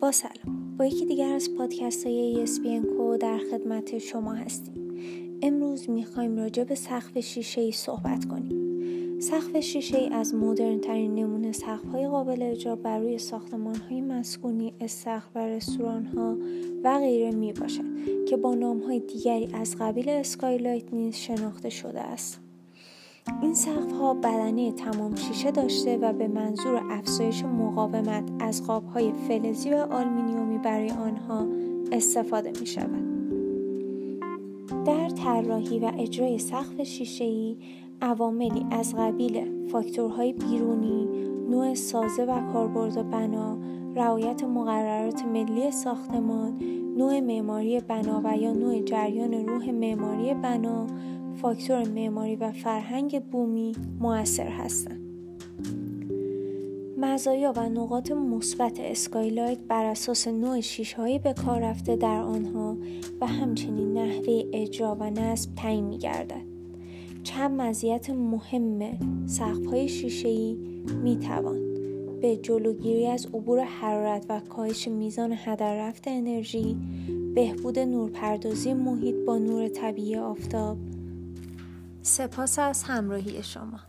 با سلام. با یکی دیگر از پادکست های ESPN کو در خدمت شما هستیم. امروز می‌خوایم راجع به سقف شیشه ای صحبت کنیم. سقف شیشه ای از مدرن ترین نمونه سقف های قابل اجرا بر روی ساختمان های مسکونی، استخر و رستوران ها و غیره می باشد که با نام های دیگری از قبیل skylight نیز شناخته شده است. این سقف ها بدنه تمام شیشه داشته و به منظور افزایش مقاومت از قاب های فلزی و آلومینیومی برای آنها استفاده می شود. در طراحی و اجرای سقف شیشه‌ای عواملی از قبیل فاکتورهای بیرونی، نوع سازه و کاربرد بنا، رعایت مقررات ملی ساختمان، نوع معماری بنا و یا نوع جریان روح معماری بنا، فاکتور معماری و فرهنگ بومی مؤثر هستند. مزایا و نقاط مثبت skylight بر اساس نوع شیشه‌هایی به کار رفته در آنها و همچنین نحوه اجرا و نصب تعیین میگردد چند مزیت مهم سقف‌های شیشه‌ای می‌توان به جلوگیری از عبور حرارت و کاهش میزان هدر رفت انرژی، بهبود نورپردازی محیط با نور طبیعی آفتاب. سپاس از همراهی شما.